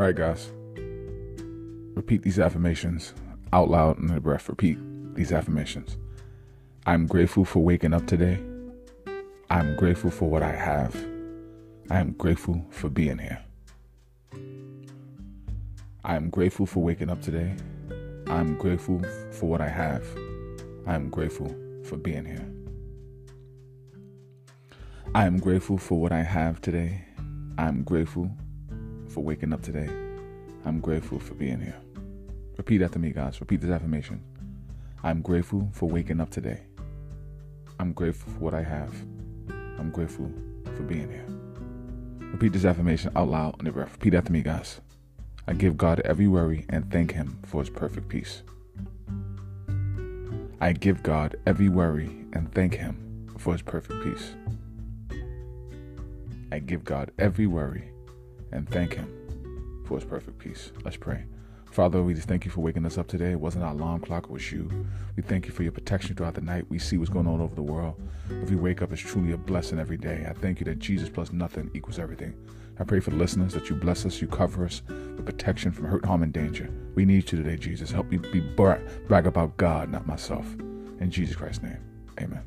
right, guys. Repeat these affirmations out loud in the breath. Repeat these affirmations. I'm grateful for waking up today. I'm grateful for what I have. I am grateful for being here. I am grateful for waking up today. I'm grateful for what I have. I am grateful for being here. I am grateful for what I have today. I'm grateful for waking up today. I'm grateful for being here. Repeat after me, guys. Repeat this affirmation. I'm grateful for waking up today. I'm grateful for what I have. I'm grateful for being here. Repeat this affirmation out loud on the breath. Repeat after me, guys. I give God every worry and thank Him for His perfect peace. I give God every worry and thank Him for His perfect peace. I give God every worry and thank Him for His perfect peace. Let's pray. Father, we just thank you for waking us up today. It wasn't our alarm clock, it was you. We thank you for your protection throughout the night. We see what's going on over the world. If we wake up, it's truly a blessing every day. I thank you that Jesus plus nothing equals everything. I pray for the listeners that you bless us, you cover us with protection from hurt, harm, and danger. We need you today, Jesus. Help me be brag, brag about God, not myself. In Jesus Christ's name, amen.